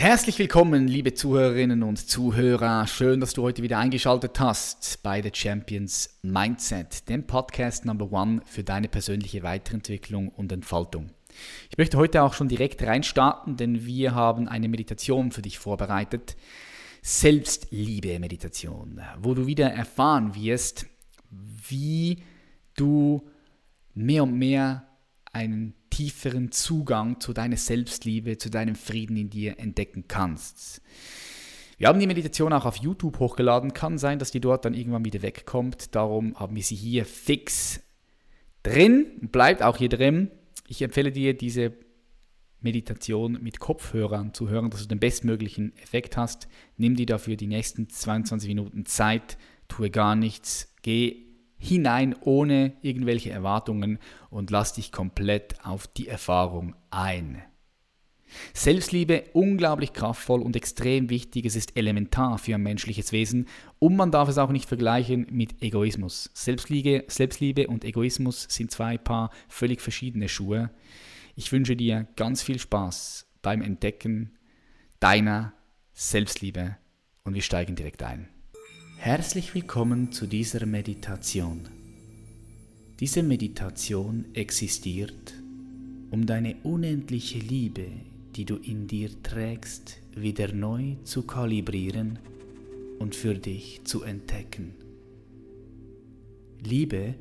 Herzlich willkommen, liebe Zuhörerinnen und Zuhörer. Schön, dass du heute wieder eingeschaltet hast bei The Champions Mindset, dem Podcast Number One für deine persönliche Weiterentwicklung und Entfaltung. Ich möchte heute auch schon direkt reinstarten, denn wir haben eine Meditation für dich vorbereitet. Selbstliebe-Meditation, wo du wieder erfahren wirst, wie du mehr und mehr einen tieferen Zugang zu deiner Selbstliebe, zu deinem Frieden in dir entdecken kannst. Wir haben die Meditation auch auf YouTube hochgeladen. Kann sein, dass die dort dann irgendwann wieder wegkommt. Darum haben wir sie hier fix drin und bleibt auch hier drin. Ich empfehle dir, diese Meditation mit Kopfhörern zu hören, dass du den bestmöglichen Effekt hast. Nimm dir dafür die nächsten 22 Minuten Zeit, tue gar nichts, geh hinein ohne irgendwelche Erwartungen und lass dich komplett auf die Erfahrung ein. Selbstliebe unglaublich kraftvoll und extrem wichtig, es ist elementar für ein menschliches Wesen und man darf es auch nicht vergleichen mit Egoismus. Selbstliebe, Selbstliebe und Egoismus sind zwei Paar völlig verschiedene Schuhe. Ich wünsche dir ganz viel Spaß beim Entdecken deiner Selbstliebe und wir steigen direkt ein. Herzlich willkommen zu dieser Meditation. Diese Meditation existiert, um deine unendliche Liebe, die du in dir trägst, wieder neu zu kalibrieren und für dich zu entdecken. Liebe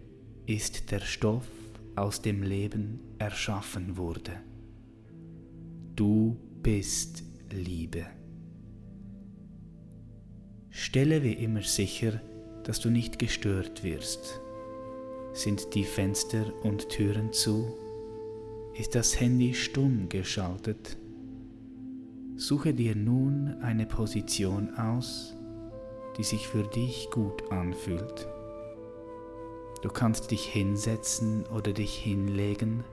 ist der Stoff, aus dem Leben erschaffen wurde. Du bist Liebe. Stelle wie immer sicher, dass du nicht gestört wirst. Sind die Fenster und Türen zu? Ist das Handy stumm geschaltet? Suche dir nun eine Position aus, die sich für dich gut anfühlt. Du kannst dich hinsetzen oder dich hinlegen.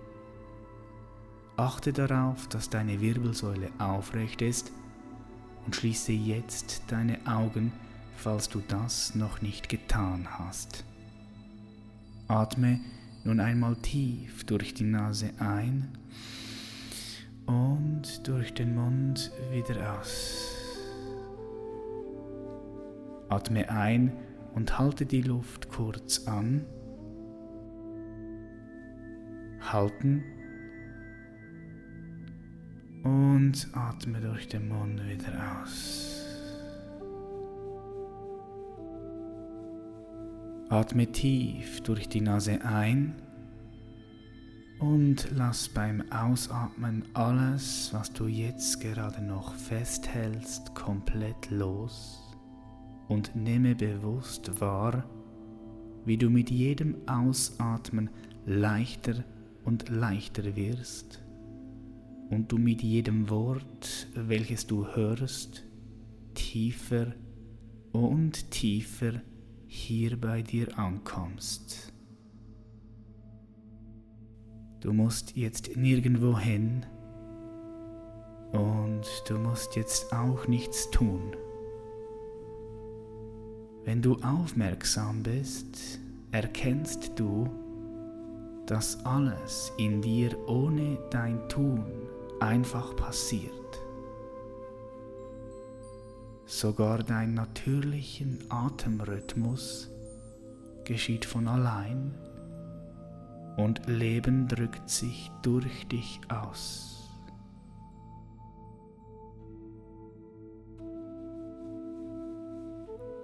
Achte darauf, dass deine Wirbelsäule aufrecht ist und schließe jetzt deine Augen, falls du das noch nicht getan hast. Atme nun einmal tief durch die Nase ein und durch den Mund wieder aus. Atme ein und halte die Luft kurz an. Halten und atme durch den Mund wieder aus. Atme tief durch die Nase ein und lass beim Ausatmen alles, was du jetzt gerade noch festhältst, komplett los und nehme bewusst wahr, wie du mit jedem Ausatmen leichter und leichter wirst und du mit jedem Wort, welches du hörst, tiefer und tiefer hier bei dir ankommst. Du musst jetzt nirgendwo hin und du musst jetzt auch nichts tun. Wenn du aufmerksam bist, erkennst du, dass alles in dir ohne dein Tun einfach passiert. Sogar dein natürlichen Atemrhythmus geschieht von allein und Leben drückt sich durch dich aus.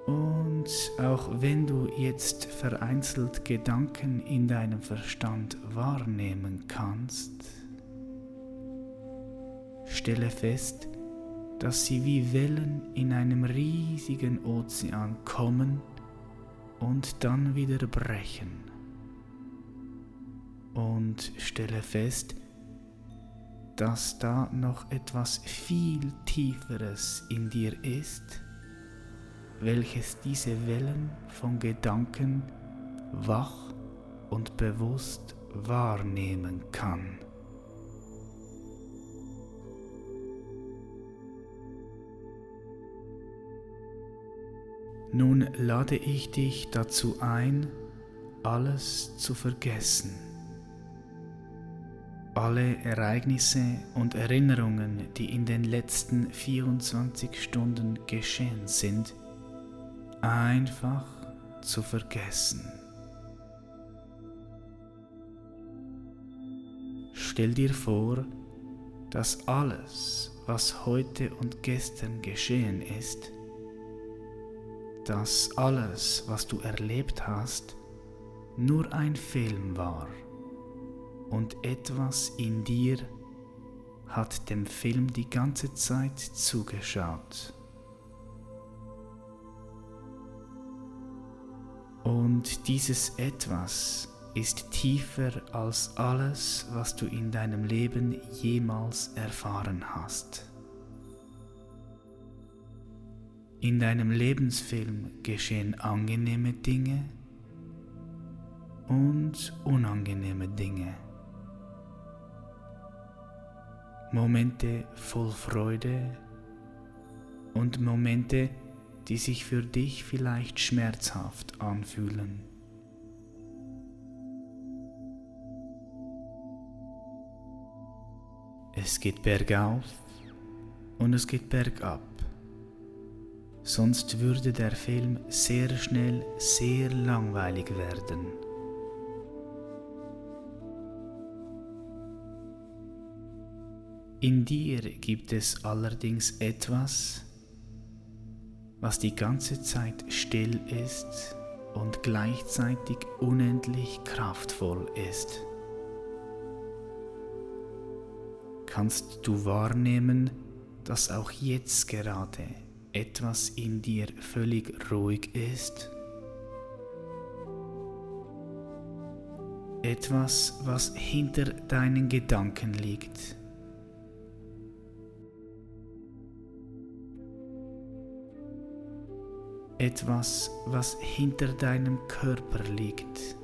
Und auch wenn du jetzt vereinzelt Gedanken in deinem Verstand wahrnehmen kannst, stelle fest, dass sie wie Wellen in einem riesigen Ozean kommen und dann wieder brechen. Und stelle fest, dass da noch etwas viel Tieferes in dir ist, welches diese Wellen von Gedanken wach und bewusst wahrnehmen kann. Nun lade ich dich dazu ein, alles zu vergessen. alle Ereignisse und Erinnerungen, die in den letzten 24 Stunden geschehen sind, einfach zu vergessen. Stell dir vor, dass alles, was heute und gestern geschehen ist, dass alles, was du erlebt hast, nur ein Film war und etwas in dir hat dem Film die ganze Zeit zugeschaut. Und dieses etwas ist tiefer als alles, was du in deinem Leben jemals erfahren hast. In deinem Lebensfilm geschehen angenehme Dinge und unangenehme Dinge. Momente voll Freude und Momente, die sich für dich vielleicht schmerzhaft anfühlen. Es geht bergauf und es geht bergab. Sonst würde der Film sehr schnell sehr langweilig werden. In dir gibt es allerdings etwas, was die ganze Zeit still ist und gleichzeitig unendlich kraftvoll ist. kannst du wahrnehmen, dass auch jetzt gerade etwas in dir völlig ruhig ist. Etwas, was hinter deinen Gedanken liegt. Etwas, was hinter deinem Körper liegt.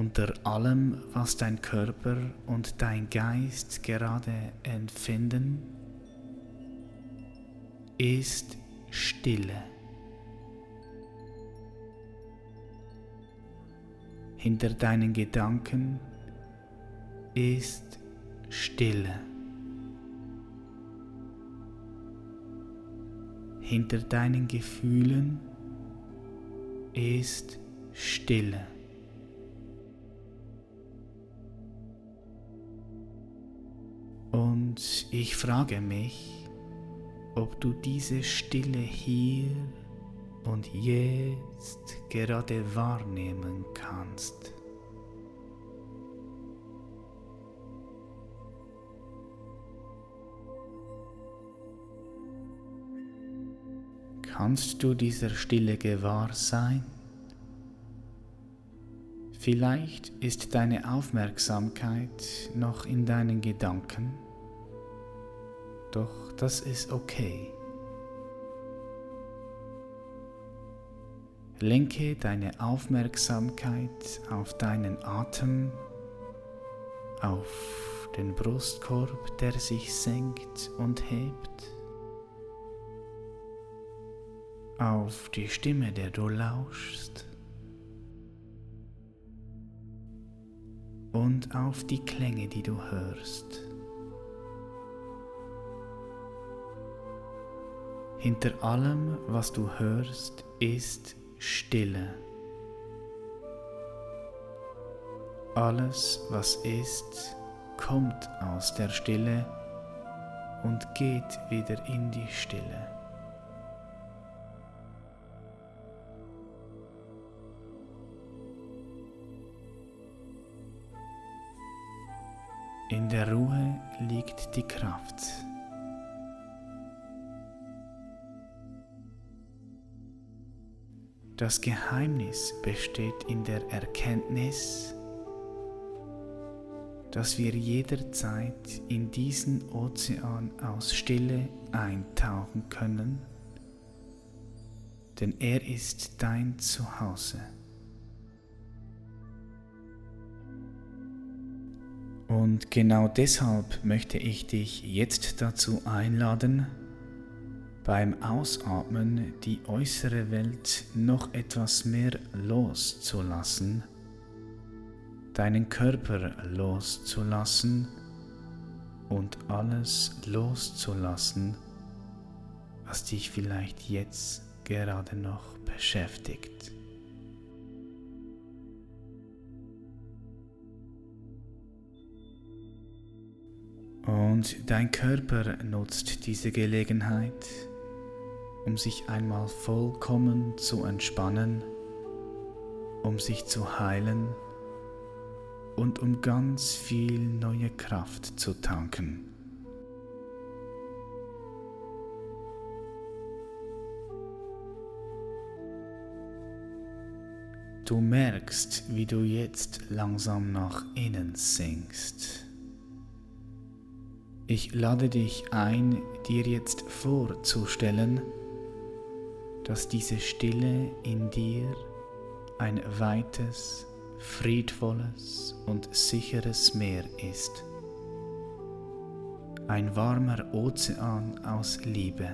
Unter allem, was dein Körper und dein Geist gerade empfinden, ist Stille. Hinter deinen Gedanken ist Stille. Hinter deinen Gefühlen ist Stille. Und ich frage mich, ob du diese Stille hier und jetzt gerade wahrnehmen kannst. Kannst du dieser Stille gewahr sein? Vielleicht ist deine Aufmerksamkeit noch in deinen Gedanken, doch das ist okay. Lenke deine Aufmerksamkeit auf deinen Atem, auf den Brustkorb, der sich senkt und hebt, auf die Stimme, der du lauschst. und auf die Klänge, die du hörst. Hinter allem, was du hörst, ist Stille. Alles, was ist, kommt aus der Stille und geht wieder in die Stille. In der Ruhe liegt die Kraft. Das Geheimnis besteht in der Erkenntnis, dass wir jederzeit in diesen Ozean aus Stille eintauchen können, denn er ist dein Zuhause. Und genau deshalb möchte ich dich jetzt dazu einladen, beim Ausatmen die äußere Welt noch etwas mehr loszulassen, deinen Körper loszulassen und alles loszulassen, was dich vielleicht jetzt gerade noch beschäftigt. Und dein Körper nutzt diese Gelegenheit, um sich einmal vollkommen zu entspannen, um sich zu heilen und um ganz viel neue Kraft zu tanken. Du merkst, wie du jetzt langsam nach innen sinkst. Ich lade dich ein, dir jetzt vorzustellen, dass diese Stille in dir ein weites, friedvolles und sicheres Meer ist. Ein warmer Ozean aus Liebe.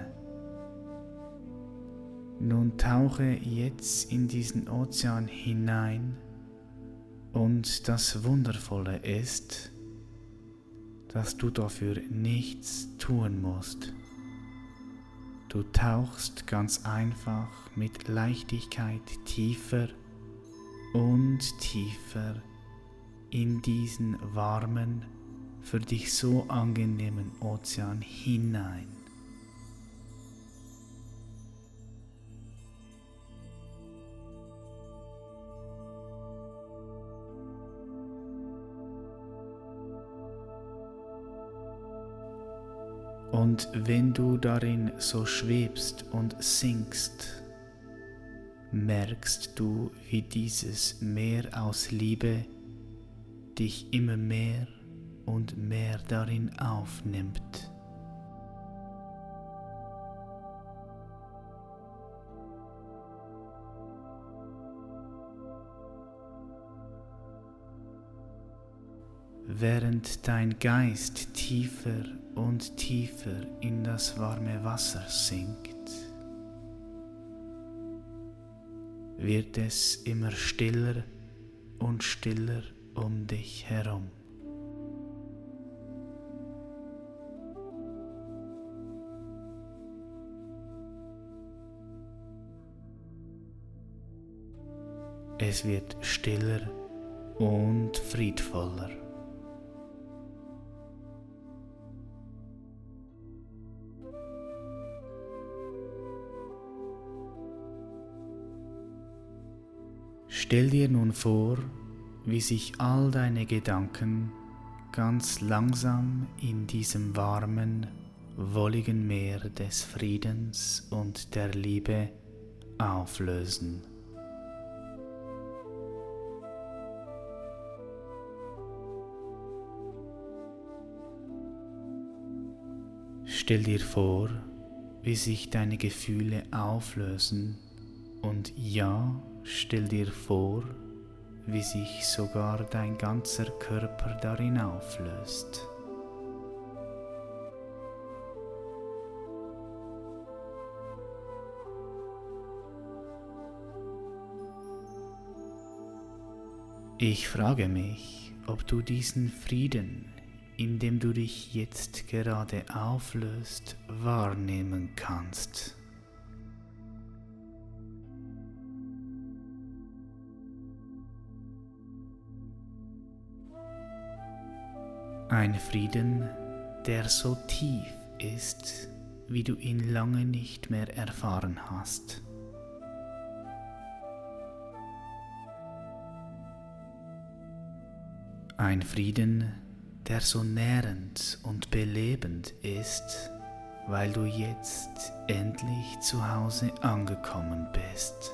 Nun tauche jetzt in diesen Ozean hinein und das Wundervolle ist, dass du dafür nichts tun musst. Du tauchst ganz einfach mit Leichtigkeit tiefer und tiefer in diesen warmen, für dich so angenehmen Ozean hinein. Und wenn du darin so schwebst und sinkst, merkst du, wie dieses Meer aus Liebe dich immer mehr und mehr darin aufnimmt. Während dein Geist tiefer und tiefer in das warme Wasser sinkt, wird es immer stiller und stiller um dich herum. Es wird stiller und friedvoller. Stell dir nun vor, wie sich all deine Gedanken ganz langsam in diesem warmen, wolligen Meer des Friedens und der Liebe auflösen. Stell dir vor, wie sich deine Gefühle auflösen und ja, stell dir vor, wie sich sogar dein ganzer Körper darin auflöst. Ich frage mich, ob du diesen Frieden, in dem du dich jetzt gerade auflöst, wahrnehmen kannst. Ein Frieden, der so tief ist, wie du ihn lange nicht mehr erfahren hast. Ein Frieden, der so nährend und belebend ist, weil du jetzt endlich zu Hause angekommen bist.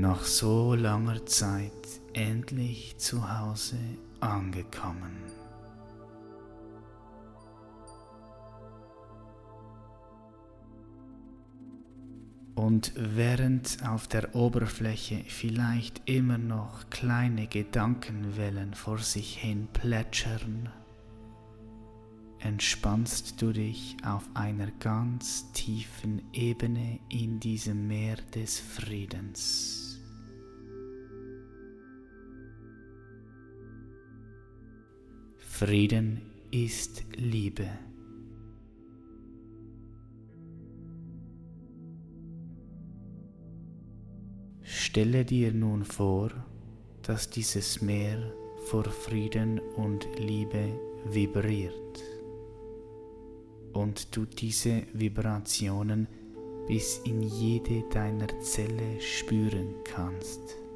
Nach so langer Zeit endlich zu Hause angekommen. Und während auf der Oberfläche vielleicht immer noch kleine Gedankenwellen vor sich hin plätschern, entspannst du dich auf einer ganz tiefen Ebene in diesem Meer des Friedens. Frieden ist Liebe. Stelle dir nun vor, dass dieses Meer vor Frieden und Liebe vibriert und du diese Vibrationen bis in jede deiner Zelle spüren kannst.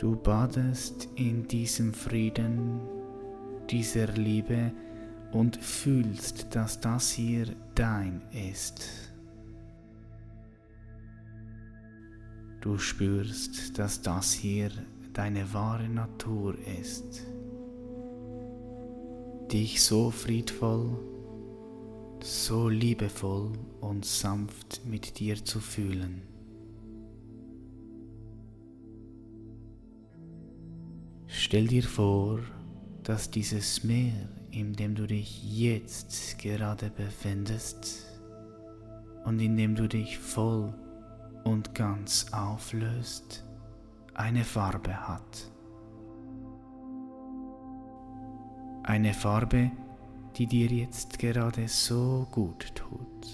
Du badest in diesem Frieden, dieser Liebe und fühlst, dass das hier dein ist. Du spürst, dass das hier deine wahre Natur ist. Dich so friedvoll, so liebevoll und sanft mit dir zu fühlen. Stell dir vor, dass dieses Meer in dem du dich jetzt gerade befindest und in dem du dich voll und ganz auflöst, eine Farbe hat. Eine Farbe, die dir jetzt gerade so gut tut.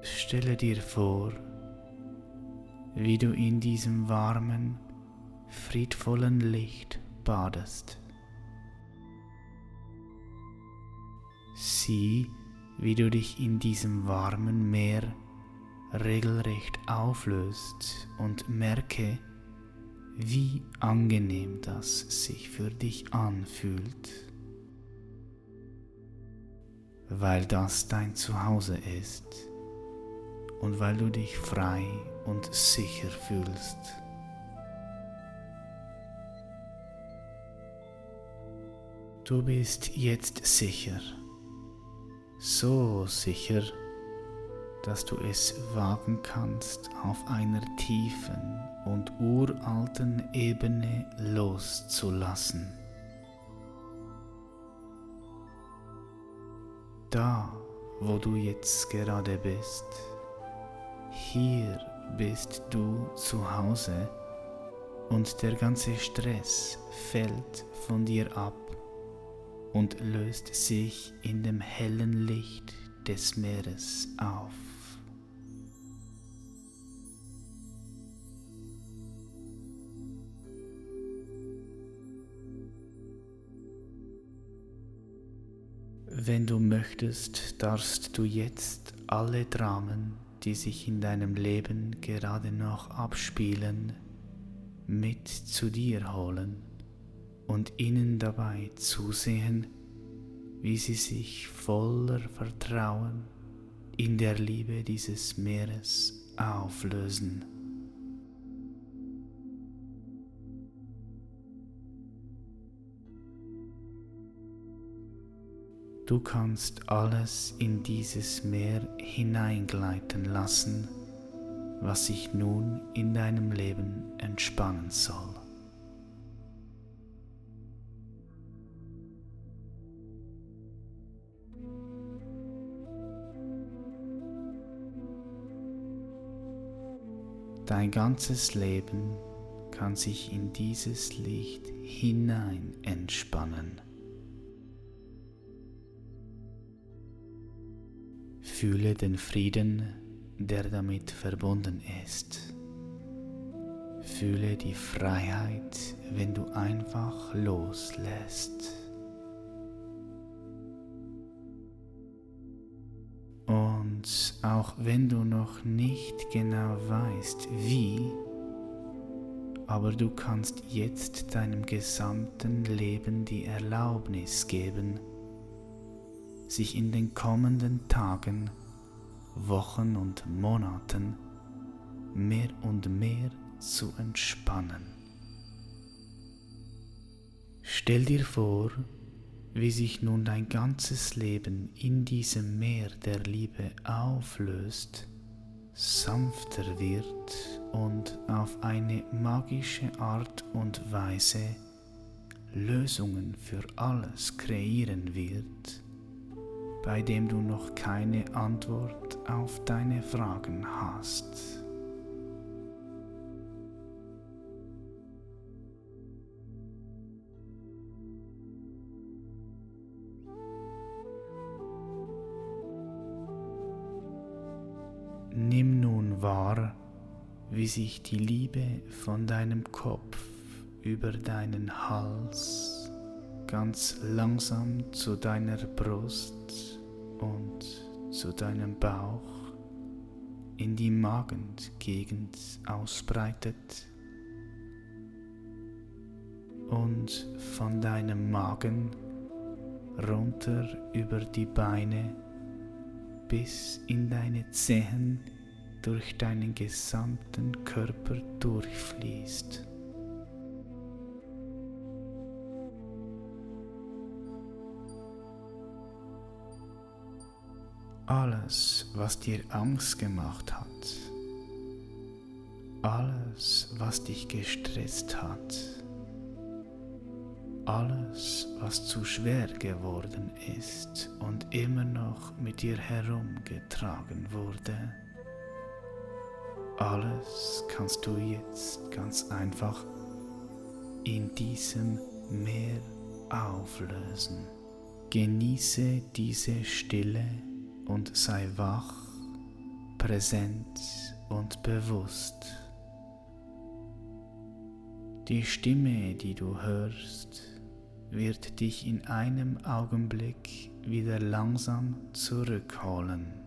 Stelle dir vor, wie du in diesem warmen, friedvollen Licht badest. Sieh, wie du dich in diesem warmen Meer regelrecht auflöst und merke, wie angenehm das sich für dich anfühlt, weil das dein Zuhause ist und weil du dich frei und sicher fühlst. Du bist jetzt sicher, so sicher, dass du es wagen kannst, auf einer tiefen und uralten Ebene loszulassen. Da, wo du jetzt gerade bist, hier bist du zu Hause und der ganze Stress fällt von dir ab und löst sich in dem hellen Licht des Meeres auf. Wenn du möchtest, darfst du jetzt alle Dramen, die sich in deinem Leben gerade noch abspielen, mit zu dir holen und ihnen dabei zusehen, wie sie sich voller Vertrauen in der Liebe dieses Meeres auflösen. Du kannst alles in dieses Meer hineingleiten lassen, was sich nun in deinem Leben entspannen soll. Dein ganzes Leben kann sich in dieses Licht hinein entspannen. Fühle den Frieden, der damit verbunden ist. Fühle die Freiheit, wenn du einfach loslässt. Und auch wenn du noch nicht genau weißt, wie, aber du kannst jetzt deinem gesamten Leben die Erlaubnis geben, sich in den kommenden Tagen, Wochen und Monaten mehr und mehr zu entspannen. Stell dir vor, wie sich nun dein ganzes Leben in diesem Meer der Liebe auflöst, sanfter wird und auf eine magische Art und Weise Lösungen für alles kreieren wird, bei dem du noch keine Antwort auf deine Fragen hast. Nimm nun wahr, wie sich die Liebe von deinem Kopf über deinen Hals ganz langsam zu deiner Brust und zu deinem Bauch in die Magengegend ausbreitet und von deinem Magen runter über die Beine bis in deine Zehen durch deinen gesamten Körper durchfließt. Alles, was dir Angst gemacht hat, alles, was dich gestresst hat, alles, was zu schwer geworden ist und immer noch mit dir herumgetragen wurde, alles kannst du jetzt ganz einfach in diesem Meer auflösen. Genieße diese Stille und sei wach, präsent und bewusst. Die Stimme, die du hörst, wird dich in einem Augenblick wieder langsam zurückholen.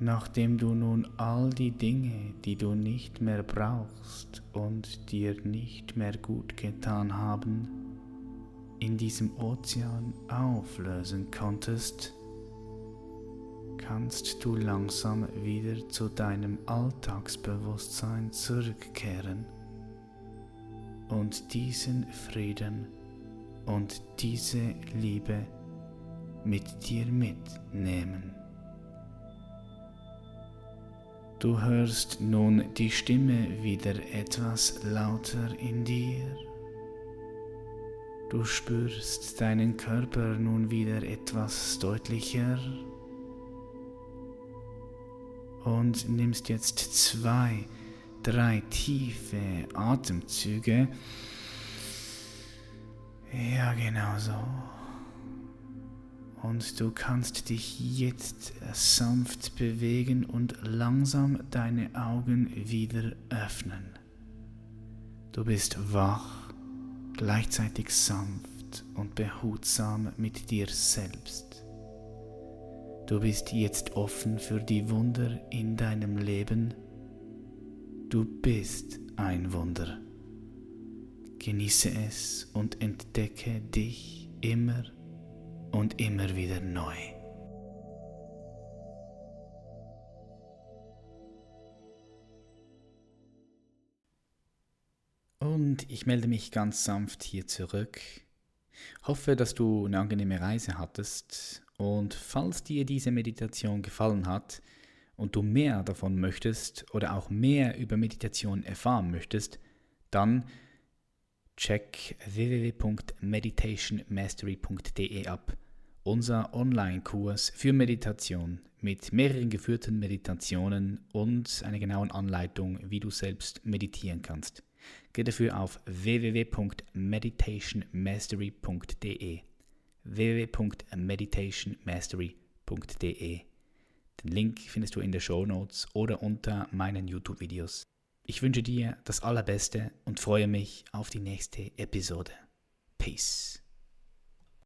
Nachdem du nun all die Dinge, die du nicht mehr brauchst und dir nicht mehr gut getan haben, in diesem Ozean auflösen konntest, kannst du langsam wieder zu deinem Alltagsbewusstsein zurückkehren und diesen Frieden und diese Liebe mit dir mitnehmen. Du hörst nun die Stimme wieder etwas lauter in dir. Du spürst deinen Körper nun wieder etwas deutlicher und nimmst jetzt zwei, drei tiefe Atemzüge. Ja, genau so und du kannst dich jetzt sanft bewegen und langsam deine Augen wieder öffnen. Du bist wach, gleichzeitig sanft und behutsam mit dir selbst. Du bist jetzt offen für die Wunder in deinem Leben. Du bist ein Wunder. Genieße es und entdecke dich immer und immer wieder neu. Und ich melde mich ganz sanft hier zurück. Hoffe, dass du eine angenehme Reise hattest und falls dir diese Meditation gefallen hat und du mehr davon möchtest oder auch mehr über Meditation erfahren möchtest, dann check www.meditationmastery.de ab. Unser Online-Kurs für Meditation mit mehreren geführten Meditationen und einer genauen Anleitung, wie du selbst meditieren kannst. Geh dafür auf www.meditationmastery.de www.meditationmastery.de Den Link findest du in den Show Notes oder unter meinen YouTube-Videos. Ich wünsche dir das Allerbeste und freue mich auf die nächste Episode. Peace.